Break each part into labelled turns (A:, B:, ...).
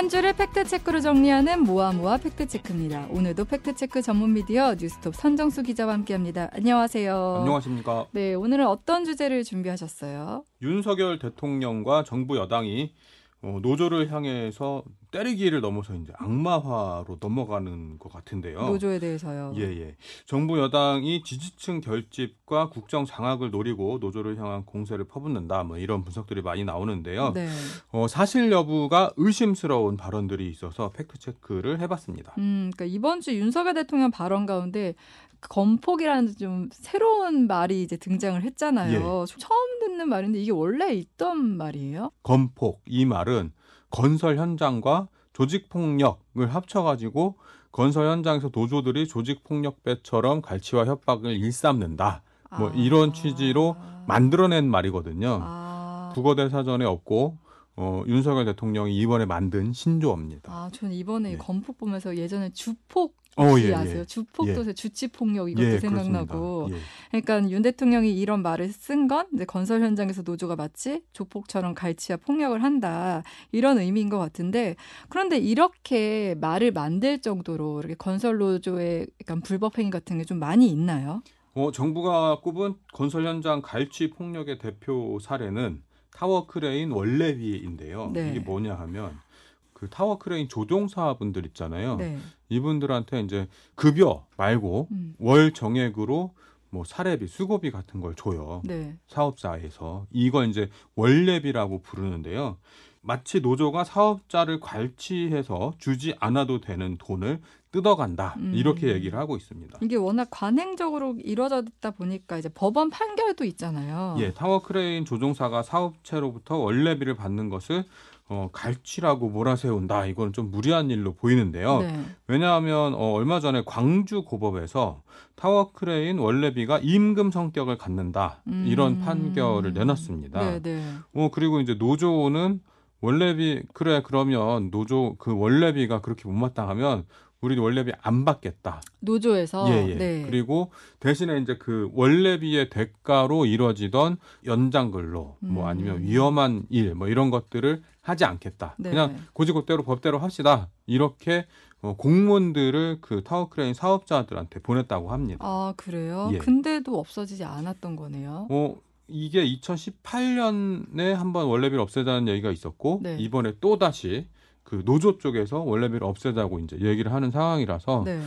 A: 한 줄을 팩트체크로 정리하는 모아모아 팩트체크입니다. 오늘도 팩트체크 전문 미디어 뉴스톱 선정수 기자와 함께합니다. 안녕하세요.
B: 안녕하십니까.
A: 네, 오늘은 어떤 주제를 준비하셨어요?
B: 윤석열 대통령과 정부 여당이 어, 노조를 향해서 때리기를 넘어서 이제 악마화로 넘어가는 것 같은데요.
A: 노조에 대해서요.
B: 예, 예. 정부 여당이 지지층 결집과 국정 장악을 노리고 노조를 향한 공세를 퍼붓는다. 뭐 이런 분석들이 많이 나오는데요.
A: 네.
B: 어, 사실 여부가 의심스러운 발언들이 있어서 팩트 체크를 해봤습니다.
A: 음, 그러니까 이번 주 윤석열 대통령 발언 가운데 건폭이라는 좀 새로운 말이 이제 등장을 했잖아요.
B: 예.
A: 처음 듣는 말인데 이게 원래 있던 말이에요?
B: 건폭 이 말은 건설 현장과 조직 폭력을 합쳐가지고 건설 현장에서 노조들이 조직 폭력배처럼 갈취와 협박을 일삼는다. 뭐
A: 아.
B: 이런 취지로 만들어낸 말이거든요.
A: 아.
B: 국어대 사전에 없고 어, 윤석열 대통령이 이번에 만든 신조어입니다.
A: 아, 저는 이번에
B: 네.
A: 건폭 보면서 예전에 주폭
B: 어,
A: 혹시
B: 예,
A: 아세요?
B: 예.
A: 주폭도
B: 예.
A: 주치폭력 이것도
B: 예,
A: 생각나고.
B: 예.
A: 그러니까 윤 대통령이 이런 말을 쓴 건 이제 건설 현장에서 노조가 마치 조폭처럼 갈취와 폭력을 한다 이런 의미인 것 같은데 그런데 이렇게 말을 만들 정도로 이렇게 건설 노조의 약간 불법 행위 같은 게 좀 많이 있나요?
B: 어, 정부가 꼽은 건설 현장 갈취 폭력의 대표 사례는 타워 크레인 월례비인데요.
A: 네.
B: 이게 뭐냐 하면 그 타워 크레인 조종사분들 있잖아요.
A: 네.
B: 이분들한테 이제 급여 말고
A: 음.
B: 월 정액으로 뭐 사례비, 수고비 같은 걸 줘요.
A: 네.
B: 사업자에서 이걸 이제 월례비라고 부르는데요. 마치 노조가 사업자를 갈취해서 주지 않아도 되는 돈을 뜯어간다
A: 음.
B: 이렇게 얘기를 하고 있습니다.
A: 이게 워낙 관행적으로 이루어졌다 보니까 이제 법원 판결도 있잖아요.
B: 예, 타워 크레인 조종사가 사업체로부터 월례비를 받는 것을 어, 갈취라고 몰아세운다. 이건 좀 무리한 일로 보이는데요.
A: 네.
B: 왜냐하면 어, 얼마 전에 광주 고법에서 타워 크레인 월례비가 임금 성격을 갖는다.
A: 음.
B: 이런 판결을 내놨습니다.
A: 네, 네.
B: 어, 그리고 이제 노조는 월례비 그래 그러면 노조 그 월례비가 그렇게 못마땅하면 우리 월례비 안 받겠다.
A: 노조에서
B: 예, 예.
A: 네.
B: 그리고 대신에 이제 그 월례비의 대가로 이루어지던 연장 근로 뭐
A: 음.
B: 아니면 위험한 일 뭐 이런 것들을 하지 않겠다.
A: 네.
B: 그냥 곧이곧대로 법대로 합시다. 이렇게 어, 공문들을 그 타워크레인 사업자들한테 보냈다고 합니다.
A: 아, 그래요?
B: 예.
A: 근데도 없어지지 않았던 거네요.
B: 어, 이게 2018년에 한번 원래비를 없애자는 얘기가 있었고
A: 네.
B: 이번에 또 다시 그 노조 쪽에서 원래비를 없애자고 이제 얘기를 하는 상황이라서
A: 네.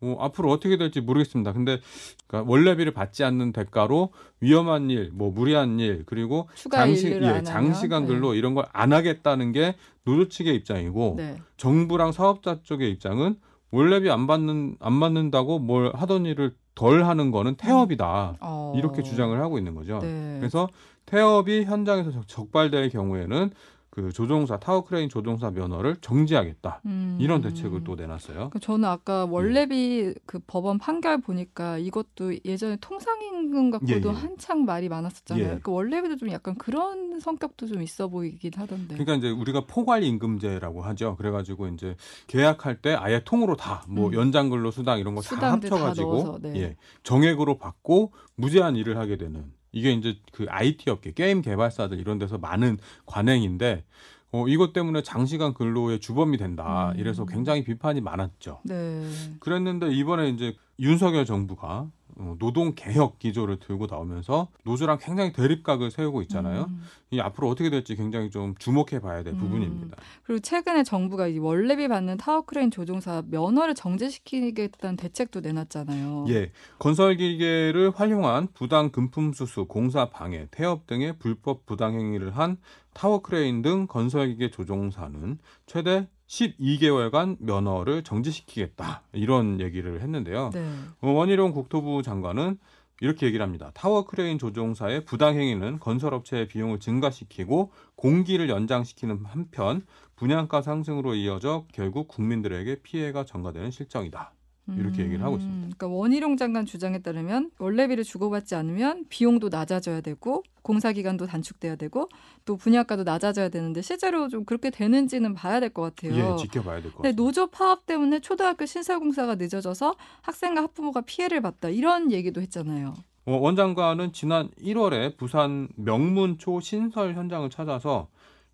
B: 어, 앞으로 어떻게 될지 모르겠습니다. 근데 그러니까 원래비를 받지 않는 대가로 위험한 일, 뭐 무리한 일, 그리고 장시, 예,
A: 안
B: 장시간? 근로 이런 걸 안 하겠다는 게 노조 측의 입장이고
A: 네. 네.
B: 정부랑 사업자 쪽의 입장은 원래비 안 받는 안 받는다고 뭘 하던 일을 덜 하는 거는 태업이다.
A: 어.
B: 이렇게 주장을 하고 있는 거죠.
A: 네.
B: 그래서 태업이 현장에서 적- 적발될 경우에는 그 조종사 타워크레인 조종사 면허를 정지하겠다.
A: 음.
B: 이런 대책을 또 내놨어요.
A: 그 저는 아까 월례비 그 법원 판결 보니까 이것도 예전에 통상임금 갖고도
B: 예, 예.
A: 한창 말이 많았었잖아요.
B: 예.
A: 그 월례비도 좀 약간 그런 성격도 좀 있어 보이긴 하던데.
B: 그러니까 이제 우리가 포괄 임금제라고 하죠. 그래가지고 이제 계약할 때 아예 통으로 다뭐
A: 음.
B: 연장 근로 수당 이런 거다
A: 수당들 다
B: 합쳐가지고
A: 넣어서, 네.
B: 예, 정액으로 받고 무제한 일을 하게 되는 이게 이제 그 IT 업계 게임 개발사들 이런 데서 많은 관행인데 어, 이것 때문에 장시간 근로의 주범이 된다.
A: 음.
B: 이래서 굉장히 비판이 많았죠.
A: 네.
B: 그랬는데 이번에 이제 윤석열 정부가 어, 노동 개혁 기조를 들고 나오면서 노조랑 굉장히 대립각을 세우고 있잖아요.
A: 음.
B: 이 앞으로 어떻게 될지 굉장히 좀 주목해 봐야 될
A: 음.
B: 부분입니다.
A: 그리고 최근에 정부가 이 월례비 받는 타워크레인 조종사 면허를 정지시키겠다는 대책도 내놨잖아요.
B: 예, 건설 기계를 활용한 부당 금품 수수, 공사 방해, 태업 등의 불법 부당 행위를 한 타워 크레인 등 건설 기계 조종사는 최대 12개월간 면허를 정지시키겠다. 이런 얘기를 했는데요.
A: 네.
B: 어, 원희룡 국토부 장관은 이렇게 얘기를 합니다. 타워 크레인 조종사의 부당 행위는 건설업체의 비용을 증가시키고 공기를 연장시키는 한편 분양가 상승으로 이어져 결국 국민들에게 피해가 전가되는 실정이다. 이렇게 얘기를 하고 있습니다.
A: 그러니까 원희룡 장관 주장에 따르면 원래비를 주고받지 않으면 비용도 낮아져야 되고 공사 기간도 단축돼야 되고 또 분양가도 낮아져야 되는데 실제로 좀 그렇게 되는지는 봐야 될 것 같아요.
B: 예, 지켜봐야 될 것 같습니다.
A: 노조 파업 때문에 초등학교 신설 공사가 늦어져서 학생과 학부모가 피해를 봤다 이런 얘기도 했잖아요.
B: 어, 원 장관은 지난 1월에 부산 명문초 신설 현장을 찾아서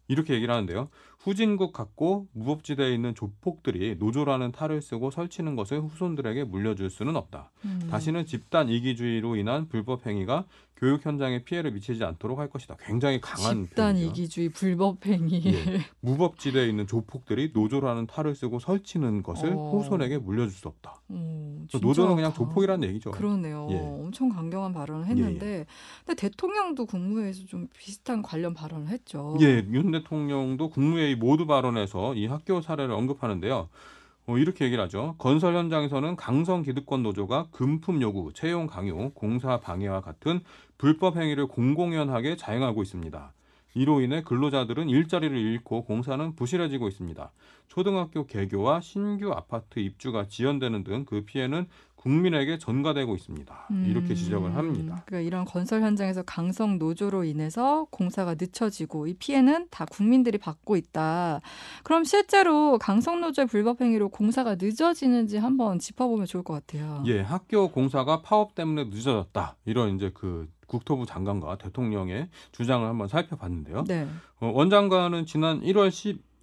B: 이렇게 얘기를 하는데요. 후진국 같고 무법지대에 있는 조폭들이 노조라는 탈을 쓰고 설치는 것을 후손들에게 물려줄 수는 없다.
A: 음.
B: 다시는 집단 이기주의로 인한 불법 행위가 교육 현장에 피해를 미치지 않도록 할 것이다. 굉장히 강한
A: 집단
B: 표현이죠.
A: 이기주의 불법 행위.
B: 예. 무법지대에 있는 조폭들이 노조라는 탈을 쓰고 설치는 것을
A: 어.
B: 후손에게 물려줄 수 없다.
A: 음,
B: 노조는 그냥 조폭이라는 얘기죠.
A: 그러네요.
B: 예.
A: 엄청 강경한 발언을 했는데, 근데 대통령도 국무회에서 좀 비슷한 관련 발언을 했죠.
B: 예, 윤 대통령도 국무회의 모두 발언에서 이 학교 사례를 언급하는데요. 어, 이렇게 얘기를 하죠. 건설 현장에서는 강성 기득권 노조가 금품 요구, 채용 강요, 공사 방해와 같은 불법 행위를 공공연하게 자행하고 있습니다. 이로 인해 근로자들은 일자리를 잃고 공사는 부실해지고 있습니다. 초등학교 개교와 신규 아파트 입주가 지연되는 등 그 피해는 국민에게 전가되고 있습니다. 이렇게
A: 음,
B: 지적을 합니다.
A: 그러니까 이런 건설 현장에서 강성 노조로 인해서 공사가 늦춰지고 이 피해는 다 국민들이 받고 있다. 그럼 실제로 강성 노조의 불법 행위로 공사가 늦어지는지 한번 짚어보면 좋을 것 같아요.
B: 예, 학교 공사가 파업 때문에 늦어졌다. 이런 이제 그 국토부 장관과 대통령의 주장을 한번 살펴봤는데요.
A: 네.
B: 어, 원 장관은 지난 1월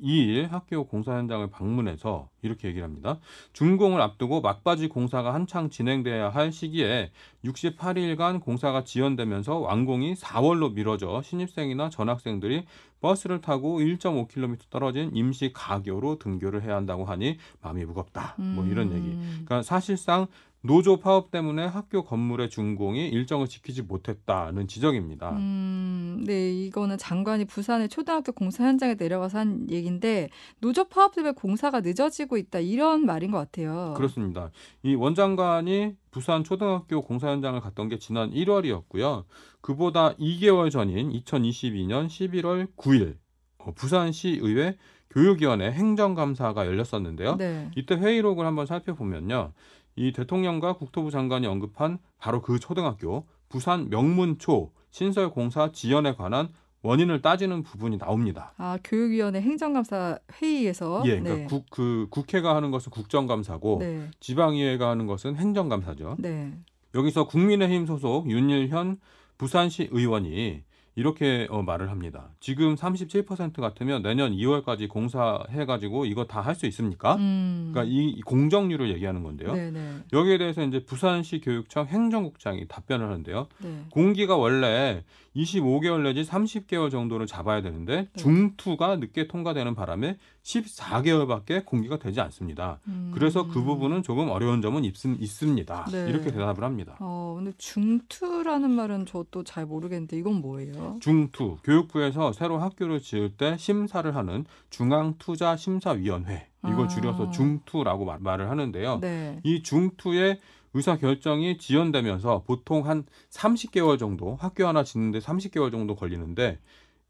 B: 12일 학교 공사 현장을 방문해서 이렇게 얘기를 합니다. 준공을 앞두고 막바지 공사가 한창 진행돼야 할 시기에 68일간 공사가 지연되면서 완공이 4월로 미뤄져 신입생이나 전학생들이 버스를 타고 1.5km 떨어진 임시 가교로 등교를 해야 한다고 하니 마음이 무겁다. 뭐 이런 얘기.
A: 음,
B: 그러니까 사실상 노조 파업 때문에 학교 건물의 준공이 일정을 지키지 못했다는 지적입니다.
A: 음, 네, 이거는 장관이 부산의 초등학교 공사 현장에 내려가서 한 얘기인데 노조 파업 때문에 공사가 늦어지고 있다 이런 말인 것 같아요.
B: 그렇습니다. 이 원장관이 부산 초등학교 공사 현장을 갔던 게 지난 1월이었고요. 그보다 2개월 전인 2022년 11월 9일 어, 부산시의회 교육위원회 행정감사가 열렸었는데요.
A: 네.
B: 이때 회의록을 한번 살펴보면요. 이 대통령과 국토부 장관이 언급한 바로 그 초등학교 부산 명문초 신설 공사 지연에 관한 원인을 따지는 부분이 나옵니다.
A: 아, 교육위원회 행정감사 회의에서
B: 예, 그러니까
A: 네.
B: 국, 그 국회가 하는 것은 국정감사고
A: 네.
B: 지방의회가 하는 것은 행정감사죠.
A: 네.
B: 여기서 국민의힘 소속 윤일현 부산시 의원이 이렇게 어, 말을 합니다. 지금 37% 같으면 내년 2월까지 공사해가지고 이거 다 할 수 있습니까?
A: 음.
B: 그러니까 이, 이 공정률을 얘기하는 건데요.
A: 네, 네.
B: 여기에 대해서 이제 부산시 교육청 행정국장이 답변을 하는데요.
A: 네.
B: 공기가 원래 25개월 내지 30개월 정도를 잡아야 되는데
A: 네.
B: 중투가 늦게 통과되는 바람에 14개월밖에 공기가 되지 않습니다.
A: 음.
B: 그래서 그 부분은 조금 어려운 점은 있, 있습니다.
A: 네.
B: 이렇게 대답을 합니다.
A: 어, 근데 중투라는 말은 저도 잘 모르겠는데 이건 뭐예요?
B: 중투 교육부에서 새로 학교를 지을 때 심사를 하는 중앙투자심사위원회 이걸
A: 아.
B: 줄여서 중투라고 말- 말을 하는데요.
A: 네.
B: 이 중투의 의사 결정이 지연되면서 보통 한 30개월 정도 학교 하나 짓는데 30개월 정도 걸리는데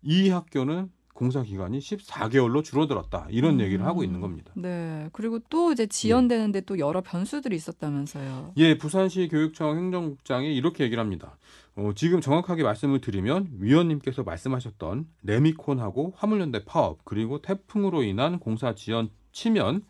B: 이 학교는 공사 기간이 14개월로 줄어들었다 이런 얘기를 하고 있는 겁니다.
A: 네. 그리고 또 이제 지연되는데 또 여러 변수들이 있었다면서요.
B: 예, 부산시 교육청 행정국장이 이렇게 얘기를 합니다. 어, 지금 정확하게 말씀을 드리면 위원님께서 말씀하셨던 레미콘하고 화물연대 파업 그리고 태풍으로 인한 공사 지연 치면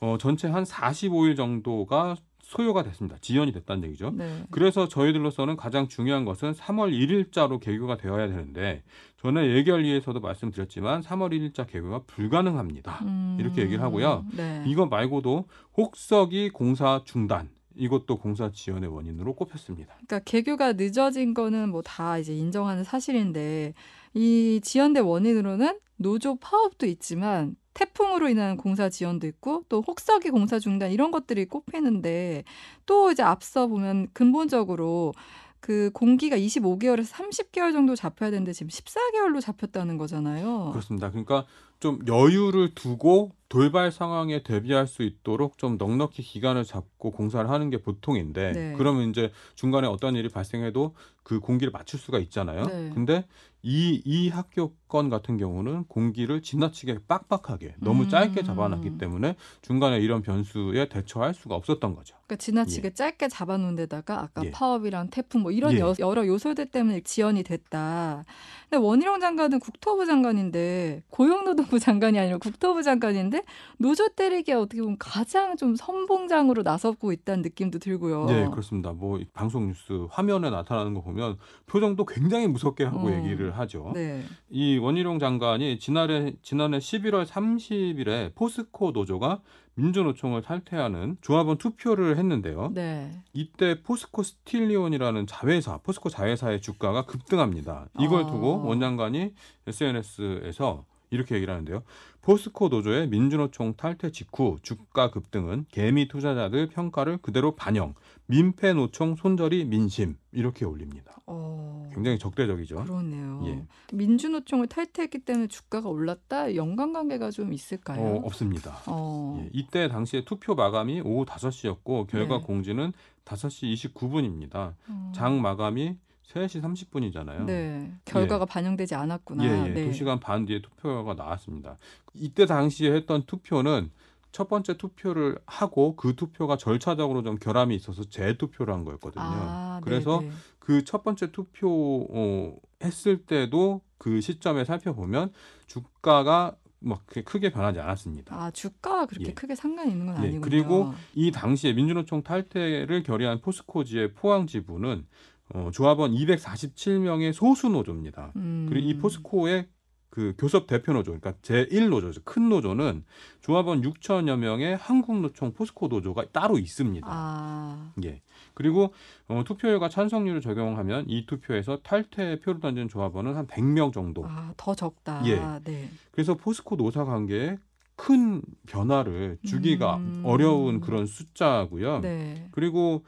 B: 어, 전체 한 45일 정도가 소요가 됐습니다. 지연이 됐다는 얘기죠.
A: 네.
B: 그래서 저희들로서는 가장 중요한 것은 3월 1일자로 개교가 되어야 되는데 전에 예결위에서도 말씀드렸지만 3월 1일자 개교가 불가능합니다.
A: 음,
B: 이렇게 얘기를 하고요.
A: 네.
B: 이거 말고도 혹서기 공사 중단 이것도 공사 지연의 원인으로 꼽혔습니다.
A: 그러니까 개교가 늦어진 거는 뭐 다 이제 인정하는 사실인데 이 지연된 원인으로는 노조 파업도 있지만 태풍으로 인한 공사 지연도 있고 또 혹서기 공사 중단 이런 것들이 꼽히는데 또 이제 앞서 보면 근본적으로 그 공기가 25개월에서 30개월 정도 잡혀야 되는데 지금 14개월로 잡혔다는 거잖아요.
B: 그렇습니다. 그러니까 좀 여유를 두고 돌발 상황에 대비할 수 있도록 좀 넉넉히 기간을 잡고 공사를 하는 게 보통인데
A: 네.
B: 그러면 이제 중간에 어떤 일이 발생해도 그 공기를 맞출 수가 있잖아요.
A: 네.
B: 근데 이, 이 학교 건 같은 경우는 공기를 지나치게 빡빡하게 너무
A: 음.
B: 짧게 잡아놨기 때문에 중간에 이런 변수에 대처할 수가 없었던 거죠.
A: 그러니까 지나치게 짧게 잡아놓은 데다가 아까
B: 예.
A: 파업이랑 태풍 뭐 이런
B: 예.
A: 여, 여러 요소들 때문에 지연이 됐다. 근데 원희룡 장관은 국토부 장관인데 고용노동 노동부 장관이 아니라 국토부 장관인데 노조 때리기에 어떻게 보면 가장 좀 선봉장으로 나서고 있다는 느낌도 들고요.
B: 네, 그렇습니다. 뭐이 방송 뉴스 화면에 나타나는 거 보면 표정도 굉장히 무섭게 하고
A: 어.
B: 얘기를 하죠.
A: 네.
B: 이 원희룡 장관이 지난해 지난해 11월 30일에 포스코 노조가 민주노총을 탈퇴하는 조합원 투표를 했는데요.
A: 네.
B: 이때 포스코 스틸리온이라는 자회사, 포스코 자회사의 주가가 급등합니다. 이걸
A: 아.
B: 두고 원 장관이 SNS에서 이렇게 얘기를 하는데요. 포스코 노조의 민주노총 탈퇴 직후 주가 급등은 개미 투자자들 평가를 그대로 반영, 민폐 노총 손절이 민심 이렇게 올립니다.
A: 어.
B: 굉장히 적대적이죠.
A: 그렇네요.
B: 예.
A: 민주노총을 탈퇴했기 때문에 주가가 올랐다. 연관관계가 좀 있을까요?
B: 어, 없습니다.
A: 어.
B: 예, 이때 당시에 투표 마감이 오후 5시였고 결과
A: 네.
B: 공지는 5시 29분입니다.
A: 어.
B: 장 마감이 3시 30분이잖아요.
A: 네. 결과가 반영되지 않았구나.
B: 예, 예.
A: 네.
B: 2시간 반 뒤에 투표가 나왔습니다. 이때 당시에 했던 투표는 첫 번째 투표를 하고 그 투표가 절차적으로 좀 결함이 있어서 재투표를 한 거였거든요.
A: 아,
B: 그래서
A: 네네.
B: 그첫 번째 투표 어, 했을 때도 그 시점에 살펴보면 주가가 막 크게 변하지 않았습니다.
A: 아 주가와 그렇게
B: 예.
A: 크게 상관이 있는 건
B: 예,
A: 아니군요.
B: 그리고 이 당시에 민주노총 탈퇴를 결의한 포스코지의 포항 지부는 어, 조합원 247명의 소수 노조입니다.
A: 음.
B: 그리고 이 포스코의 그 교섭 대표 노조, 그러니까 제1 노조죠. 큰 노조는 조합원 6천여 명의 한국노총 포스코 노조가 따로 있습니다.
A: 아,
B: 예. 그리고 어, 투표율과 찬성률을 적용하면 이 투표에서 탈퇴 표를 던진 조합원은 한 100명 정도.
A: 아, 더 적다.
B: 예.
A: 네.
B: 그래서 포스코 노사 관계에 큰 변화를 주기가
A: 음.
B: 어려운 그런 숫자고요.
A: 네.
B: 그리고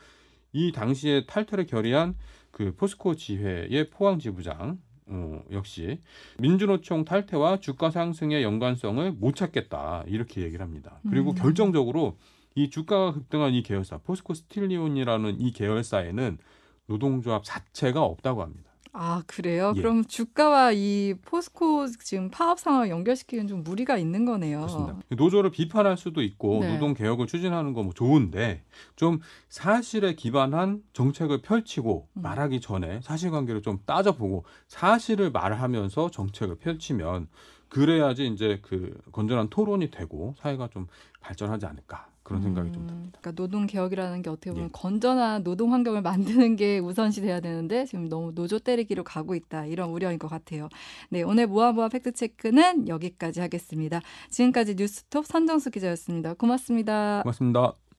B: 이 당시에 탈퇴를 결의한 그 포스코 지회의 포항 지부장 어, 역시 민주노총 탈퇴와 주가 상승의 연관성을 못 찾겠다 이렇게 얘기를 합니다. 그리고
A: 음.
B: 결정적으로 이 주가가 급등한 이 계열사 포스코 스틸리온이라는 이 계열사에는 노동조합 자체가 없다고 합니다.
A: 아 그래요?
B: 예.
A: 그럼 주가와 이 포스코 지금 파업 상황 연결시키는 좀 무리가 있는 거네요.
B: 그렇습니다. 노조를 비판할 수도 있고
A: 네.
B: 노동 개혁을 추진하는 거 뭐 좋은데 좀 사실에 기반한 정책을 펼치고
A: 음.
B: 말하기 전에 사실관계를 좀 따져보고 사실을 말하면서 정책을 펼치면 그래야지 이제 그 건전한 토론이 되고 사회가 좀 발전하지 않을까 그런 생각이 좀
A: 음,
B: 듭니다.
A: 그러니까 노동 개혁이라는 게 어떻게 보면
B: 예.
A: 건전한 노동 환경을 만드는 게 우선시 돼야 되는데 지금 너무 노조 때리기로 가고 있다 이런 우려인 것 같아요. 네 오늘 모아모아 팩트 체크는 여기까지 하겠습니다. 지금까지 뉴스톱 선정수 기자였습니다. 고맙습니다.
B: 고맙습니다.